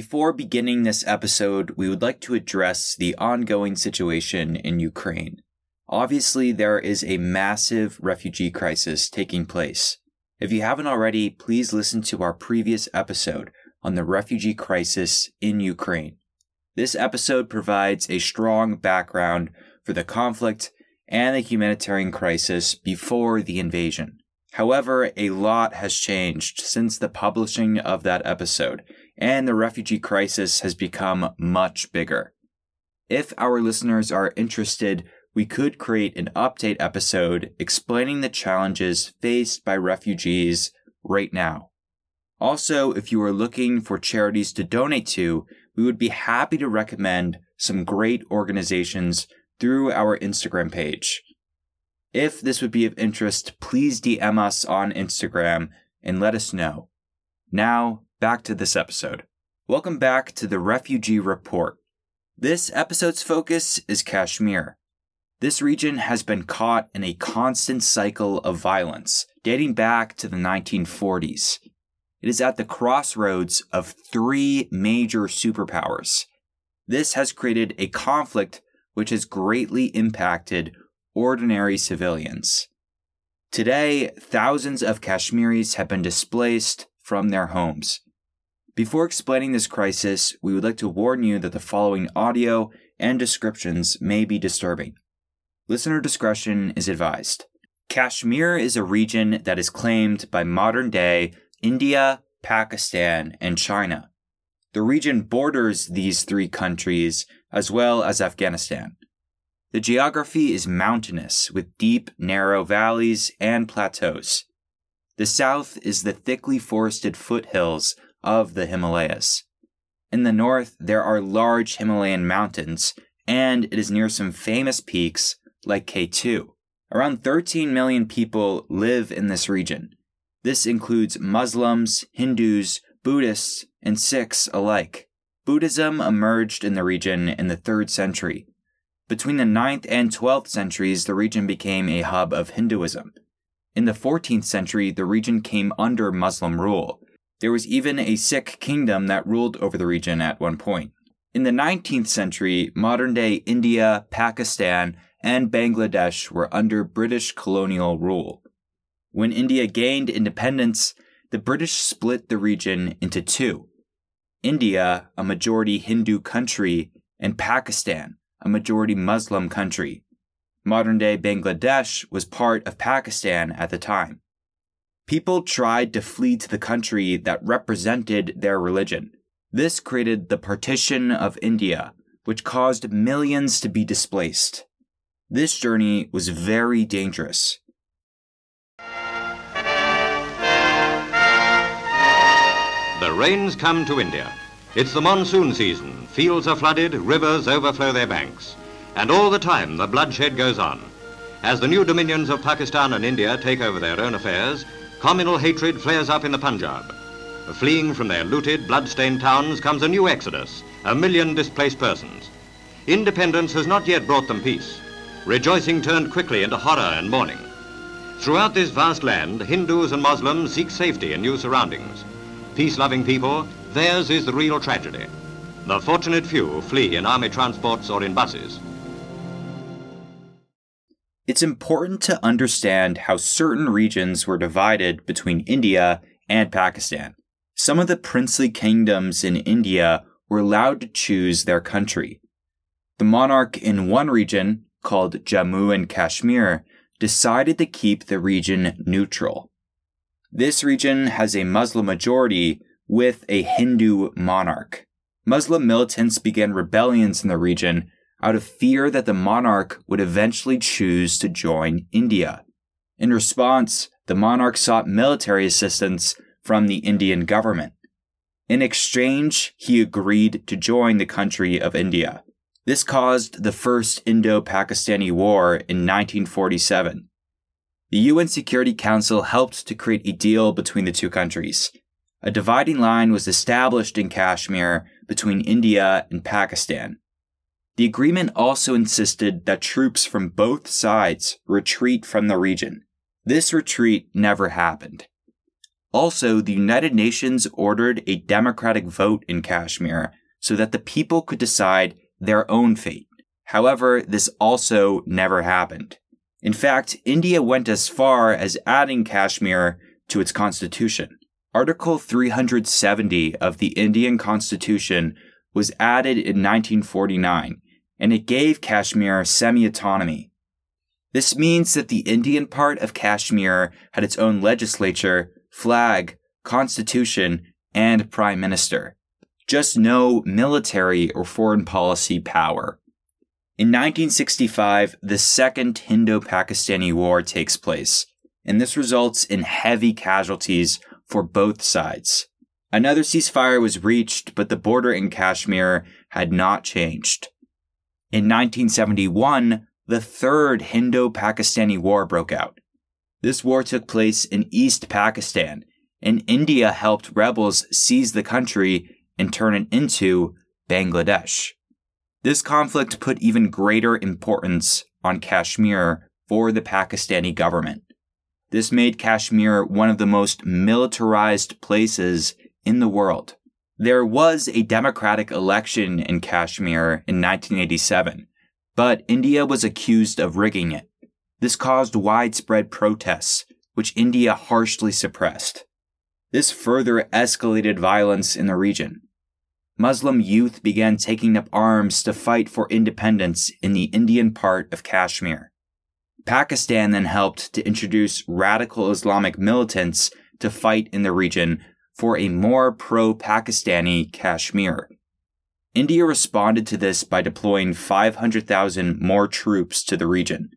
Before beginning this episode, we would like to address the ongoing situation in Ukraine. Obviously, there is a massive refugee crisis taking place. If you haven't already, please listen to our previous episode on the refugee crisis in Ukraine. This episode provides a strong background for the conflict and the humanitarian crisis before the invasion. However, a lot has changed since the publishing of that episode, and the refugee crisis has become much bigger. If our listeners are interested, we could create an update episode explaining the challenges faced by refugees right now. Also, if you are looking for charities to donate to, we would be happy to recommend some great organizations through our Instagram page. If this would be of interest, please DM us on Instagram and let us know. Now, back to this episode. Welcome back to the Refugee Report. This episode's focus is Kashmir. This region has been caught in a constant cycle of violence dating back to the 1940s. It is at the crossroads of three major superpowers. This has created a conflict which has greatly impacted ordinary civilians. Today, thousands of Kashmiris have been displaced from their homes. Before explaining this crisis, we would like to warn you that the following audio and descriptions may be disturbing. Listener discretion is advised. Kashmir is a region that is claimed by modern day India, Pakistan, and China. The region borders these three countries as well as Afghanistan. The geography is mountainous with deep, narrow valleys and plateaus. The south is the thickly forested foothills of the Himalayas. In the north, there are large Himalayan mountains, and it is near some famous peaks like K2. Around 13 million people live in this region. This includes Muslims, Hindus, Buddhists, and Sikhs alike. Buddhism emerged in the region in the 3rd century. Between the 9th and 12th centuries, the region became a hub of Hinduism. In the 14th century, the region came under Muslim rule. There was even a Sikh kingdom that ruled over the region at one point. In the 19th century, modern day India, Pakistan, and Bangladesh were under British colonial rule. When India gained independence, the British split the region into two India, a majority Hindu country, and Pakistan, a majority Muslim country. Modern day Bangladesh was part of Pakistan at the time. People tried to flee to the country that represented their religion. This created the partition of India, which caused millions to be displaced. This journey was very dangerous. The rains come to India. It's the monsoon season. Fields are flooded, rivers overflow their banks. And all the time, the bloodshed goes on. As the new dominions of Pakistan and India take over their own affairs, communal hatred flares up in the Punjab. Fleeing from their looted, blood-stained towns comes a new exodus, a million displaced persons. Independence has not yet brought them peace. Rejoicing turned quickly into horror and mourning. Throughout this vast land, Hindus and Muslims seek safety in new surroundings. Peace-loving people, theirs is the real tragedy. The fortunate few flee in army transports or in buses. It's important to understand how certain regions were divided between India and Pakistan. Some of the princely kingdoms in India were allowed to choose their country. The monarch in one region, called Jammu and Kashmir, decided to keep the region neutral. This region has a Muslim majority with a Hindu monarch. Muslim militants began rebellions in the region out of fear that the monarch would eventually choose to join India. In response, the monarch sought military assistance from the Indian government. In exchange, he agreed to join the country of India. This caused the First Indo Pakistani War in 1947. The UN Security Council helped to create a deal between the two countries. A dividing line was established in Kashmir between India and Pakistan. The agreement also insisted that troops from both sides retreat from the region. This retreat never happened. Also, the United Nations ordered a democratic vote in Kashmir so that the people could decide their own fate. However, this also never happened. In fact, India went as far as adding Kashmir to its constitution. Article 370 of the Indian Constitution was added in 1949, and it gave Kashmir semi autonomy. This means that the Indian part of Kashmir had its own legislature, flag, constitution, and prime minister. Just no military or foreign policy power. In 1965, the Second Indo Pakistani War takes place, and this results in heavy casualties for both sides. Another ceasefire was reached, but the border in Kashmir had not changed. In 1971, the Third Indo Pakistani War broke out. This war took place in East Pakistan, and India helped rebels seize the country and turn it into Bangladesh. This conflict put even greater importance on Kashmir for the Pakistani government. This made Kashmir one of the most militarized places in the world. There was a democratic election in Kashmir in 1987, but India was accused of rigging it. This caused widespread protests, which India harshly suppressed. This further escalated violence in the region. Muslim youth began taking up arms to fight for independence in the Indian part of Kashmir. Pakistan then helped to introduce radical Islamic militants to fight in the region for a more pro Pakistani Kashmir. India responded to this by deploying 500,000 more troops to the region.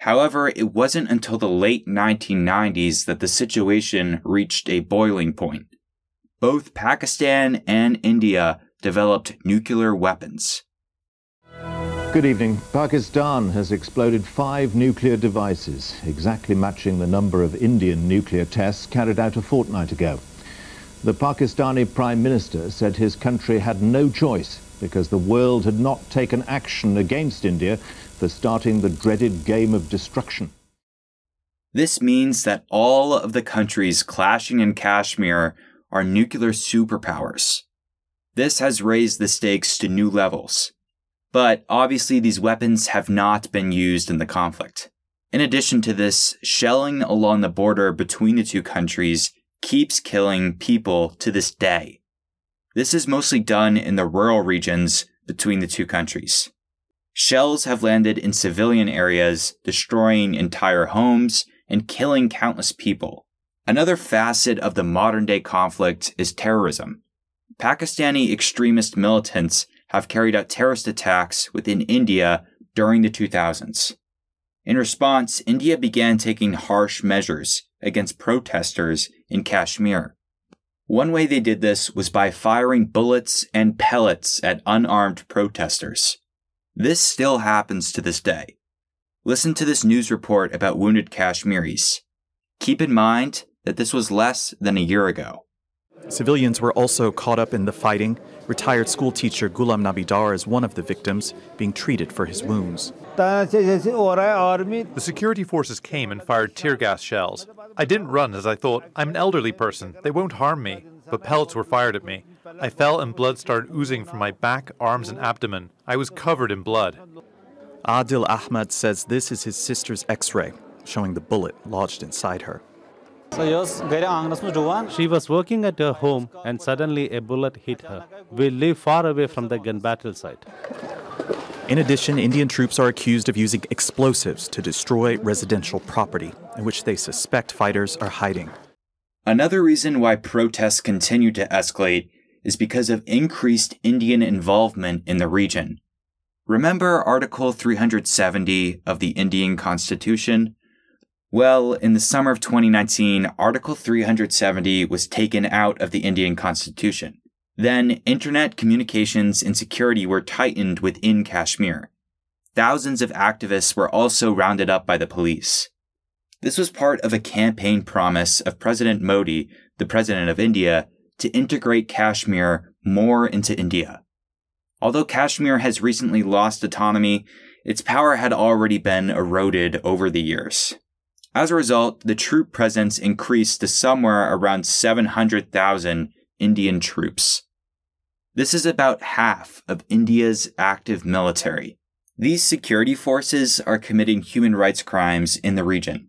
However, it wasn't until the late 1990s that the situation reached a boiling point both Pakistan and India developed nuclear weapons. Good evening. Pakistan has exploded five nuclear devices, exactly matching the number of Indian nuclear tests carried out a fortnight ago. The Pakistani Prime Minister said his country had no choice because the world had not taken action against India for starting the dreaded game of destruction. This means that all of the countries clashing in Kashmir are nuclear superpowers. This has raised the stakes to new levels. But obviously, these weapons have not been used in the conflict. In addition to this, shelling along the border between the two countries keeps killing people to this day. This is mostly done in the rural regions between the two countries. Shells have landed in civilian areas, destroying entire homes and killing countless people. Another facet of the modern day conflict is terrorism. Pakistani extremist militants have carried out terrorist attacks within India during the 2000s. In response, India began taking harsh measures against protesters in Kashmir. One way they did this was by firing bullets and pellets at unarmed protesters. This still happens to this day. Listen to this news report about wounded Kashmiris. Keep in mind that this was less than a year ago. Civilians were also caught up in the fighting. Retired schoolteacher Ghulam Nabi Dar is one of the victims, being treated for his wounds. The security forces came and fired tear gas shells. I didn't run as I thought, I'm an elderly person, they won't harm me. But pellets were fired at me. I fell and blood started oozing from my back, arms, and abdomen. I was covered in blood. Adil Ahmad says this is his sister's x ray, showing the bullet lodged inside her. She was working at her home and suddenly a bullet hit her. We live far away from the gun battle site. In addition, Indian troops are accused of using explosives to destroy residential property, in which they suspect fighters are hiding. Another reason why protests continue to escalate is because of increased Indian involvement in the region. Remember Article 370 of the Indian Constitution? Well, in the summer of 2019, Article 370 was taken out of the Indian Constitution. Then, internet communications and security were tightened within Kashmir. Thousands of activists were also rounded up by the police. This was part of a campaign promise of President Modi, the President of India, to integrate Kashmir more into India. Although Kashmir has recently lost autonomy, its power had already been eroded over the years. As a result, the troop presence increased to somewhere around 700,000 Indian troops. This is about half of India's active military. These security forces are committing human rights crimes in the region.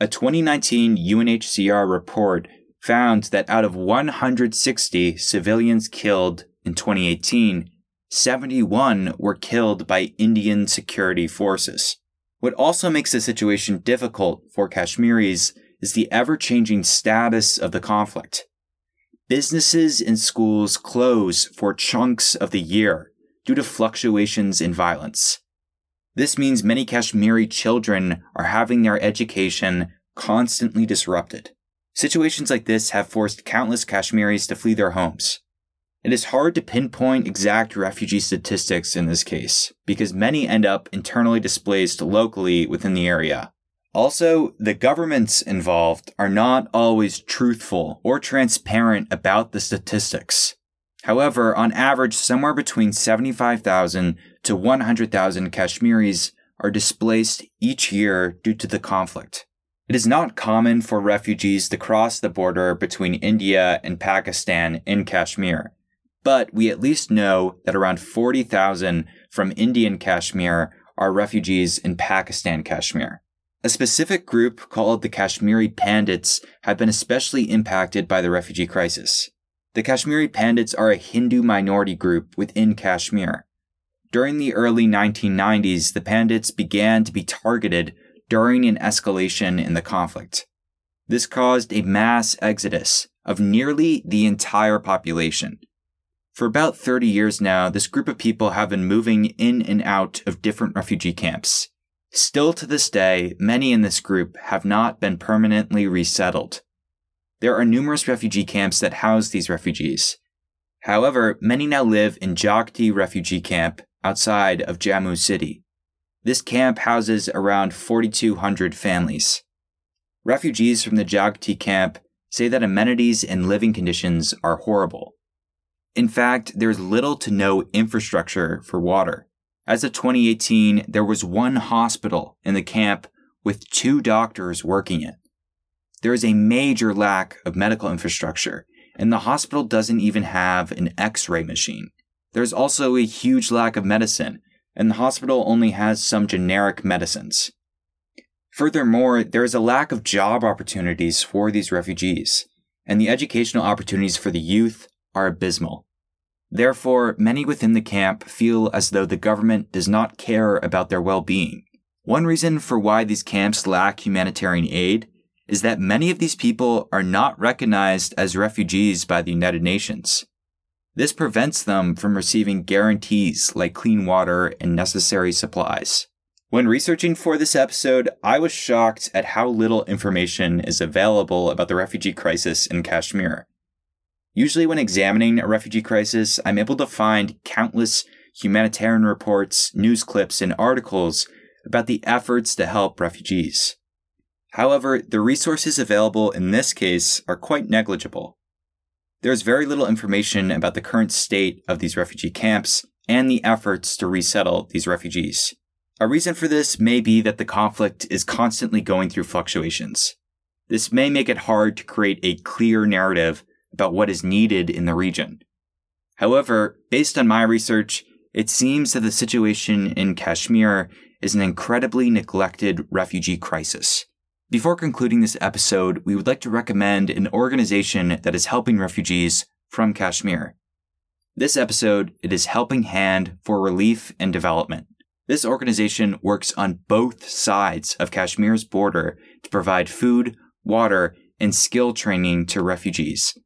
A 2019 UNHCR report found that out of 160 civilians killed in 2018, 71 were killed by Indian security forces. What also makes the situation difficult for Kashmiris is the ever changing status of the conflict. Businesses and schools close for chunks of the year due to fluctuations in violence. This means many Kashmiri children are having their education constantly disrupted. Situations like this have forced countless Kashmiris to flee their homes. It is hard to pinpoint exact refugee statistics in this case, because many end up internally displaced locally within the area. Also, the governments involved are not always truthful or transparent about the statistics. However, on average, somewhere between 75,000 to 100,000 Kashmiris are displaced each year due to the conflict. It is not common for refugees to cross the border between India and Pakistan in Kashmir but we at least know that around 40,000 from Indian Kashmir are refugees in Pakistan Kashmir. A specific group called the Kashmiri Pandits have been especially impacted by the refugee crisis. The Kashmiri Pandits are a Hindu minority group within Kashmir. During the early 1990s, the Pandits began to be targeted during an escalation in the conflict. This caused a mass exodus of nearly the entire population, for about 30 years now, this group of people have been moving in and out of different refugee camps. Still to this day, many in this group have not been permanently resettled. There are numerous refugee camps that house these refugees. However, many now live in Jagti refugee camp outside of Jammu city. This camp houses around 4,200 families. Refugees from the Jagti camp say that amenities and living conditions are horrible. In fact, there's little to no infrastructure for water. As of 2018, there was one hospital in the camp with two doctors working it. There is a major lack of medical infrastructure, and the hospital doesn't even have an x ray machine. There's also a huge lack of medicine, and the hospital only has some generic medicines. Furthermore, there is a lack of job opportunities for these refugees, and the educational opportunities for the youth are abysmal. Therefore, many within the camp feel as though the government does not care about their well being. One reason for why these camps lack humanitarian aid is that many of these people are not recognized as refugees by the United Nations. This prevents them from receiving guarantees like clean water and necessary supplies. When researching for this episode, I was shocked at how little information is available about the refugee crisis in Kashmir. Usually, when examining a refugee crisis, I'm able to find countless humanitarian reports, news clips, and articles about the efforts to help refugees. However, the resources available in this case are quite negligible. There is very little information about the current state of these refugee camps and the efforts to resettle these refugees. A reason for this may be that the conflict is constantly going through fluctuations. This may make it hard to create a clear narrative about what is needed in the region. However, based on my research, it seems that the situation in Kashmir is an incredibly neglected refugee crisis. Before concluding this episode, we would like to recommend an organization that is helping refugees from Kashmir. This episode, it is Helping Hand for Relief and Development. This organization works on both sides of Kashmir's border to provide food, water, and skill training to refugees.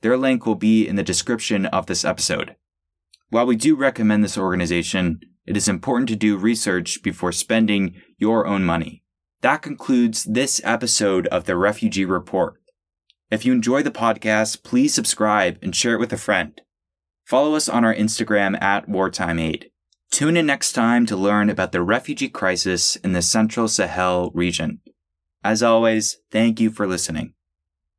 Their link will be in the description of this episode. While we do recommend this organization, it is important to do research before spending your own money. That concludes this episode of the Refugee Report. If you enjoy the podcast, please subscribe and share it with a friend. Follow us on our Instagram at Wartime Aid. Tune in next time to learn about the refugee crisis in the Central Sahel region. As always, thank you for listening.